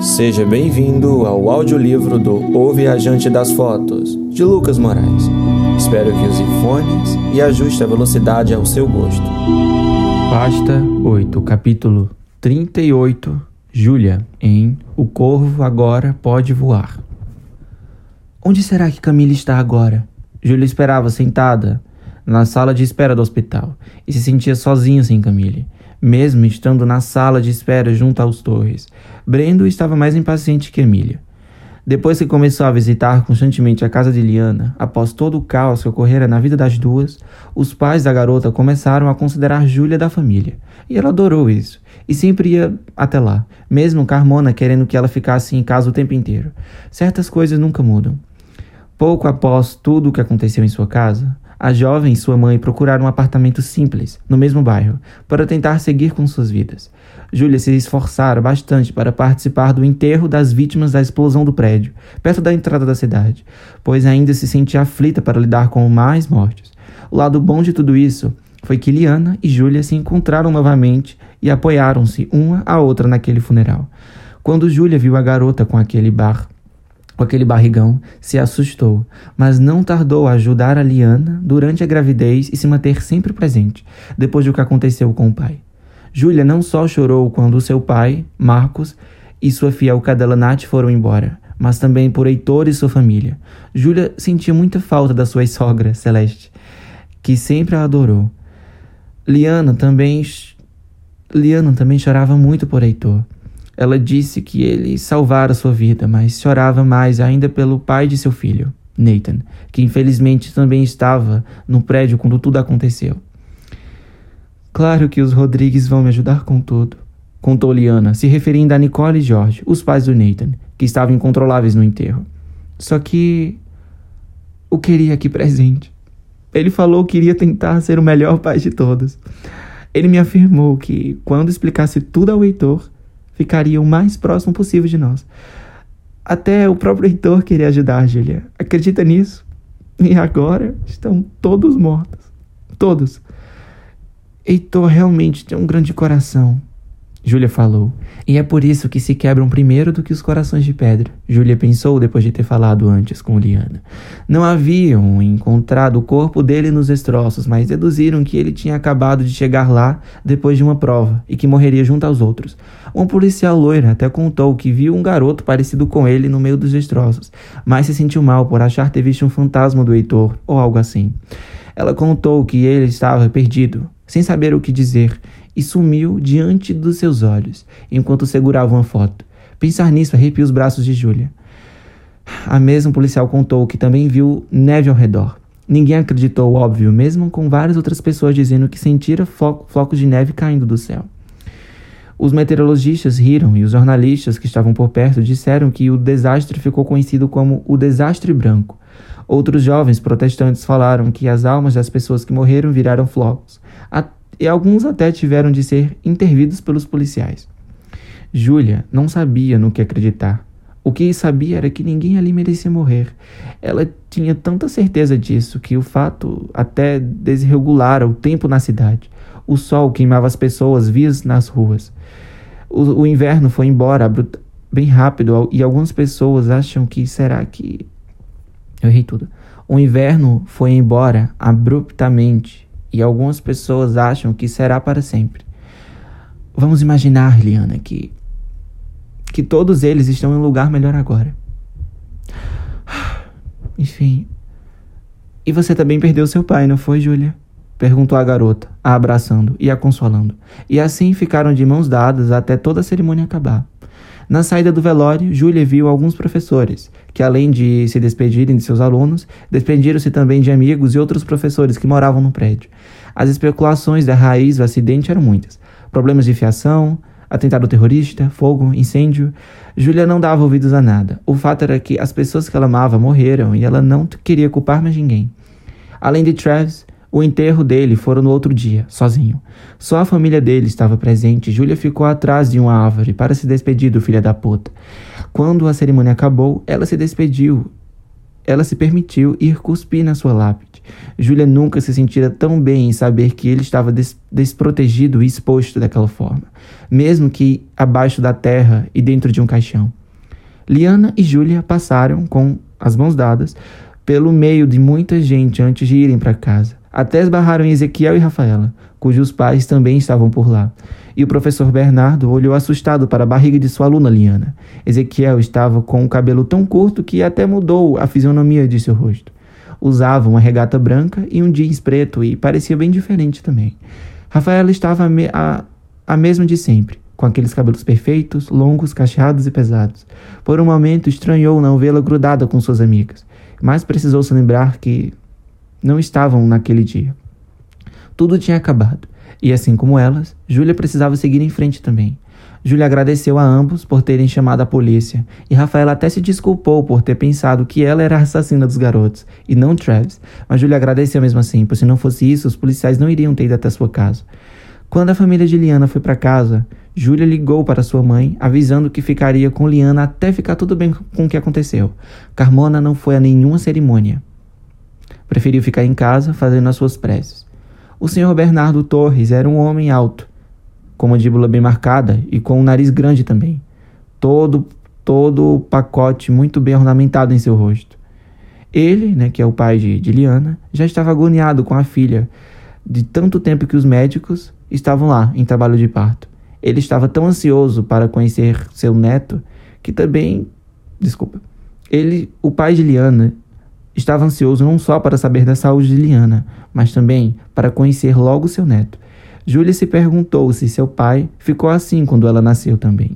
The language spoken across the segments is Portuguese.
Seja bem-vindo ao audiolivro do O Viajante das Fotos, de Lucas Moraes. Espero que use fones e ajuste a velocidade ao seu gosto. Pasta 8, capítulo 38, Júlia, em O Corvo Agora Pode Voar. Onde será que Camila está agora? Júlia esperava sentada na sala de espera do hospital e se sentia sozinha sem Camille mesmo estando na sala de espera junto aos torres. Brendo estava mais impaciente que Emília. Depois que começou a visitar constantemente a casa de Liana, após todo o caos que ocorrera na vida das duas, os pais da garota começaram a considerar Júlia da família. E ela adorou isso, e sempre ia até lá, mesmo Carmona querendo que ela ficasse em casa o tempo inteiro. Certas coisas nunca mudam. Pouco após tudo o que aconteceu em sua casa, a jovem e sua mãe procuraram um apartamento simples, no mesmo bairro, para tentar seguir com suas vidas. Júlia se esforçara bastante para participar do enterro das vítimas da explosão do prédio, perto da entrada da cidade, pois ainda se sentia aflita para lidar com mais mortes. O lado bom de tudo isso foi que Liana e Júlia se encontraram novamente e apoiaram-se uma à outra naquele funeral. Quando Júlia viu a garota com aquele bar com aquele barrigão, se assustou, mas não tardou a ajudar a Liana durante a gravidez e se manter sempre presente, depois do que aconteceu com o pai. Júlia não só chorou quando seu pai, Marcos, e sua fiel cadela Nath foram embora, mas também por Heitor e sua família. Júlia sentia muita falta da sua sogra, Celeste, que sempre a adorou. Liana também Liana também chorava muito por Heitor. Ela disse que ele salvara sua vida, mas chorava mais ainda pelo pai de seu filho, Nathan, que infelizmente também estava no prédio quando tudo aconteceu. Claro que os Rodrigues vão me ajudar com tudo, contou Liana, se referindo a Nicole e George, os pais do Nathan, que estavam incontroláveis no enterro. Só que o queria aqui presente. Ele falou que iria tentar ser o melhor pai de todos. Ele me afirmou que, quando explicasse tudo ao Heitor, ficaria o mais próximo possível de nós. Até o próprio Heitor queria ajudar Julia. Acredita nisso? E agora estão todos mortos. Todos. Heitor realmente tem um grande coração. Júlia falou. E é por isso que se quebram primeiro do que os corações de pedra. Júlia pensou depois de ter falado antes com Liana. Não haviam encontrado o corpo dele nos destroços, mas deduziram que ele tinha acabado de chegar lá depois de uma prova e que morreria junto aos outros. Um policial loira até contou que viu um garoto parecido com ele no meio dos destroços, mas se sentiu mal por achar ter visto um fantasma do Heitor ou algo assim. Ela contou que ele estava perdido, sem saber o que dizer, e sumiu diante dos seus olhos, enquanto segurava uma foto. Pensar nisso arrepia os braços de Júlia. A mesma policial contou que também viu neve ao redor. Ninguém acreditou, óbvio, mesmo com várias outras pessoas dizendo que sentira flocos de neve caindo do céu. Os meteorologistas riram e os jornalistas que estavam por perto disseram que o desastre ficou conhecido como o desastre branco. Outros jovens protestantes falaram que as almas das pessoas que morreram viraram flocos e alguns até tiveram de ser intervidos pelos policiais. Júlia não sabia no que acreditar. O que sabia era que ninguém ali merecia morrer. Ela tinha tanta certeza disso que o fato até desregulara o tempo na cidade. O sol queimava as pessoas vias nas ruas. O, o inverno foi embora bem rápido e algumas pessoas acham que será que. Eu errei tudo. O inverno foi embora abruptamente e algumas pessoas acham que será para sempre. Vamos imaginar, Liana, que que todos eles estão em um lugar melhor agora. Enfim. E você também perdeu seu pai, não foi, Júlia? Perguntou a garota, a abraçando e a consolando. E assim ficaram de mãos dadas até toda a cerimônia acabar. Na saída do velório, Júlia viu alguns professores, que além de se despedirem de seus alunos, despediram-se também de amigos e outros professores que moravam no prédio. As especulações da raiz do acidente eram muitas. Problemas de fiação, atentado terrorista, fogo, incêndio. Júlia não dava ouvidos a nada. O fato era que as pessoas que ela amava morreram e ela não queria culpar mais ninguém. Além de Travis, o enterro dele foi no outro dia, sozinho. Só a família dele estava presente. Júlia ficou atrás de uma árvore para se despedir do filho da puta. Quando a cerimônia acabou, ela se despediu. ela se permitiu ir cuspir na sua lápide. Júlia nunca se sentira tão bem em saber que ele estava des desprotegido e exposto daquela forma, mesmo que abaixo da terra e dentro de um caixão. Liana e Júlia passaram, com as mãos dadas, pelo meio de muita gente antes de irem para casa. Até esbarraram em Ezequiel e Rafaela, cujos pais também estavam por lá. E o professor Bernardo olhou assustado para a barriga de sua aluna Liana. Ezequiel estava com o cabelo tão curto que até mudou a fisionomia de seu rosto. Usava uma regata branca e um jeans preto e parecia bem diferente também. Rafaela estava me a, a mesma de sempre, com aqueles cabelos perfeitos, longos, cacheados e pesados. Por um momento estranhou não vê-la grudada com suas amigas, mas precisou se lembrar que não estavam naquele dia. Tudo tinha acabado, e assim como elas, Júlia precisava seguir em frente também. Júlia agradeceu a ambos por terem chamado a polícia, e Rafaela até se desculpou por ter pensado que ela era a assassina dos garotos, e não Travis, mas Júlia agradeceu mesmo assim, pois se não fosse isso, os policiais não iriam ter ido até sua casa. Quando a família de Liana foi para casa, Júlia ligou para sua mãe, avisando que ficaria com Liana até ficar tudo bem com o que aconteceu. Carmona não foi a nenhuma cerimônia. Preferiu ficar em casa fazendo as suas preces. O senhor Bernardo Torres era um homem alto, com mandíbula bem marcada e com um nariz grande também. Todo todo o pacote muito bem ornamentado em seu rosto. Ele, né, que é o pai de, de Liana, já estava agoniado com a filha, de tanto tempo que os médicos estavam lá em trabalho de parto. Ele estava tão ansioso para conhecer seu neto que também, desculpa, ele, o pai de Liana, estava ansioso não só para saber da saúde de Liana, mas também para conhecer logo seu neto. Júlia se perguntou se seu pai ficou assim quando ela nasceu também.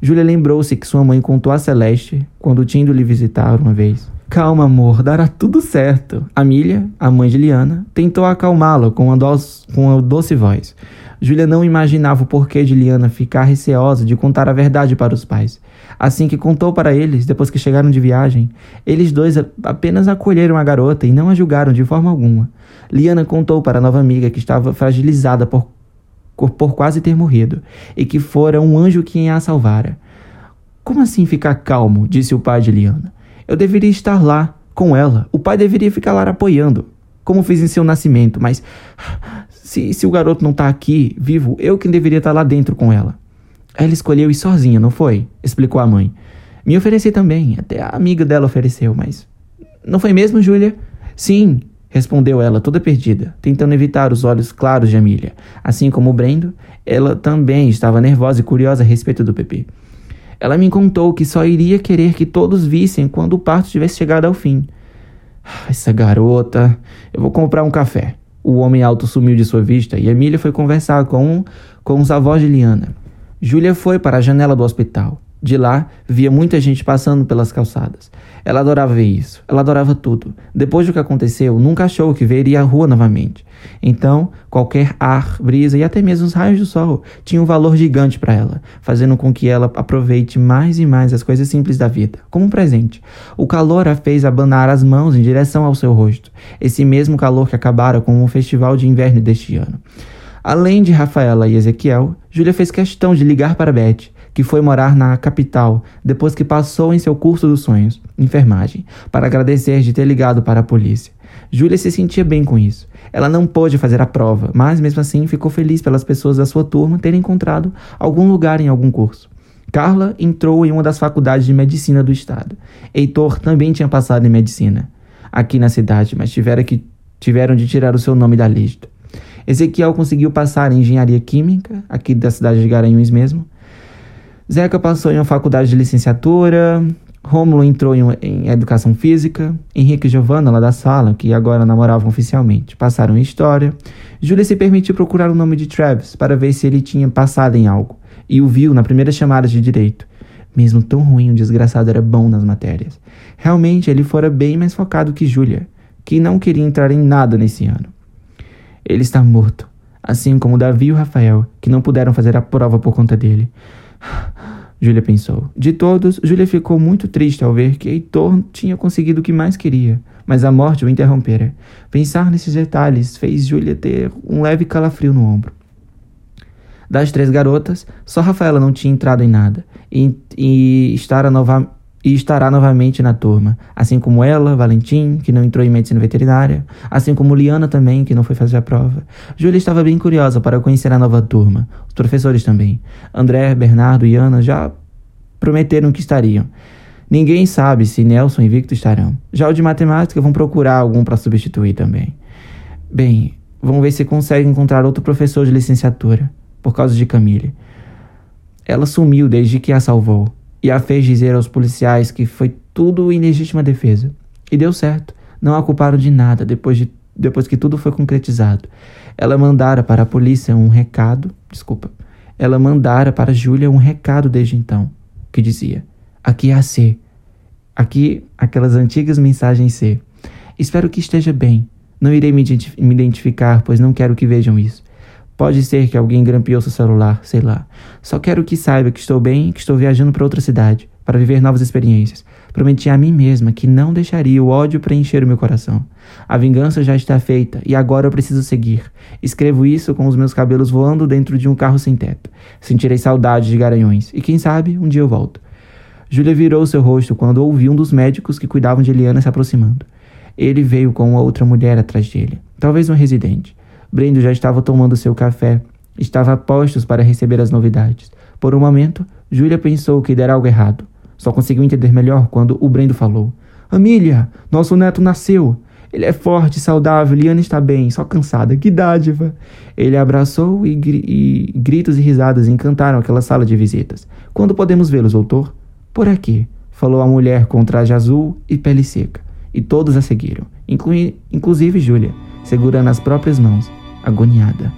Júlia lembrou-se que sua mãe contou a Celeste quando tinha ido lhe visitar uma vez. Calma, amor, dará tudo certo. Amília, a mãe de Liana, tentou acalmá-la com, uma doce, com doce voz. Júlia não imaginava o porquê de Liana ficar receosa de contar a verdade para os pais. Assim que contou para eles, depois que chegaram de viagem, eles dois apenas acolheram a garota e não a julgaram de forma alguma. Liana contou para a nova amiga que estava fragilizada por, por quase ter morrido e que fora um anjo quem a salvara. Como assim ficar calmo? disse o pai de Liana. Eu deveria estar lá, com ela. O pai deveria ficar lá apoiando, como fiz em seu nascimento, mas se, se o garoto não tá aqui, vivo, eu quem deveria estar tá lá dentro com ela. Ela escolheu ir sozinha, não foi? Explicou a mãe. Me ofereci também, até a amiga dela ofereceu, mas. Não foi mesmo, Júlia? Sim, respondeu ela, toda perdida, tentando evitar os olhos claros de Amília. Assim como o Brendo, ela também estava nervosa e curiosa a respeito do bebê. Ela me contou que só iria querer que todos vissem quando o parto tivesse chegado ao fim. Ah, essa garota. Eu vou comprar um café o homem alto sumiu de sua vista e Emília foi conversar com, com os avós de Liana. Júlia foi para a janela do hospital. De lá, via muita gente passando pelas calçadas. Ela adorava ver isso. Ela adorava tudo. Depois do que aconteceu, nunca achou que veria a rua novamente. Então, qualquer ar, brisa e até mesmo os raios do sol tinham um valor gigante para ela, fazendo com que ela aproveite mais e mais as coisas simples da vida, como um presente. O calor a fez abanar as mãos em direção ao seu rosto, esse mesmo calor que acabara com o festival de inverno deste ano. Além de Rafaela e Ezequiel, Júlia fez questão de ligar para Beth que foi morar na capital depois que passou em seu curso dos sonhos, enfermagem, para agradecer de ter ligado para a polícia. Júlia se sentia bem com isso. Ela não pôde fazer a prova, mas mesmo assim ficou feliz pelas pessoas da sua turma terem encontrado algum lugar em algum curso. Carla entrou em uma das faculdades de medicina do estado. Heitor também tinha passado em medicina aqui na cidade, mas tiveram, que, tiveram de tirar o seu nome da lista. Ezequiel conseguiu passar em engenharia química, aqui da cidade de Garanhuns mesmo, Zeca passou em uma faculdade de licenciatura, Rômulo entrou em, em, educação física, Henrique e Giovanna, lá da sala, que agora namoravam oficialmente, passaram em história. Júlia se permitiu procurar o nome de Travis para ver se ele tinha passado em algo, e o viu na primeira chamada de direito. Mesmo tão ruim, o desgraçado era bom nas matérias. Realmente, ele fora bem mais focado que Júlia, que não queria entrar em nada nesse ano. Ele está morto, assim como Davi e o Rafael, que não puderam fazer a prova por conta dele. Júlia pensou. De todos, Júlia ficou muito triste ao ver que Heitor tinha conseguido o que mais queria, mas a morte o interrompera. Pensar nesses detalhes fez Júlia ter um leve calafrio no ombro. Das três garotas, só Rafaela não tinha entrado em nada, e, e, estar, nova, e estará novamente na turma, assim como ela, Valentim, que não entrou em medicina veterinária, assim como Liana também, que não foi fazer a prova. Júlia estava bem curiosa para conhecer a nova turma, os professores também. André, Bernardo e Ana já prometeram que estariam. Ninguém sabe se Nelson e Victor estarão. Já o de matemática vão procurar algum para substituir também. Bem, vamos ver se consegue encontrar outro professor de licenciatura, por causa de Camille. Ela sumiu desde que a salvou e a fez dizer aos policiais que foi tudo em legítima defesa. E deu certo. Não a culparam de nada depois, de, depois que tudo foi concretizado. Ela mandara para a polícia um recado. Desculpa. Ela mandara para Júlia um recado desde então, que dizia: Aqui é a C. Aqui, aquelas antigas mensagens C. Espero que esteja bem. Não irei me, me identificar, pois não quero que vejam isso. Pode ser que alguém grampeou seu celular, sei lá. Só quero que saiba que estou bem que estou viajando para outra cidade, para viver novas experiências. Prometi a mim mesma que não deixaria o ódio preencher o meu coração. A vingança já está feita e agora eu preciso seguir. Escrevo isso com os meus cabelos voando dentro de um carro sem teto. Sentirei saudade de garanhões e quem sabe um dia eu volto. Júlia virou seu rosto quando ouviu um dos médicos que cuidavam de Eliana se aproximando. Ele veio com outra mulher atrás dele, talvez um residente. Brendo já estava tomando seu café. Estava a postos para receber as novidades. Por um momento, Júlia pensou que dera algo errado. Só conseguiu entender melhor quando o Brendo falou: Amília, nosso neto nasceu. Ele é forte, saudável, Liana está bem, só cansada. Que dádiva! Ele abraçou e, e gritos e risadas encantaram aquela sala de visitas. Quando podemos vê-los, doutor? Por aqui, falou a mulher com traje azul e pele seca. E todos a seguiram, inclui inclusive Júlia segurando as próprias mãos, agoniada.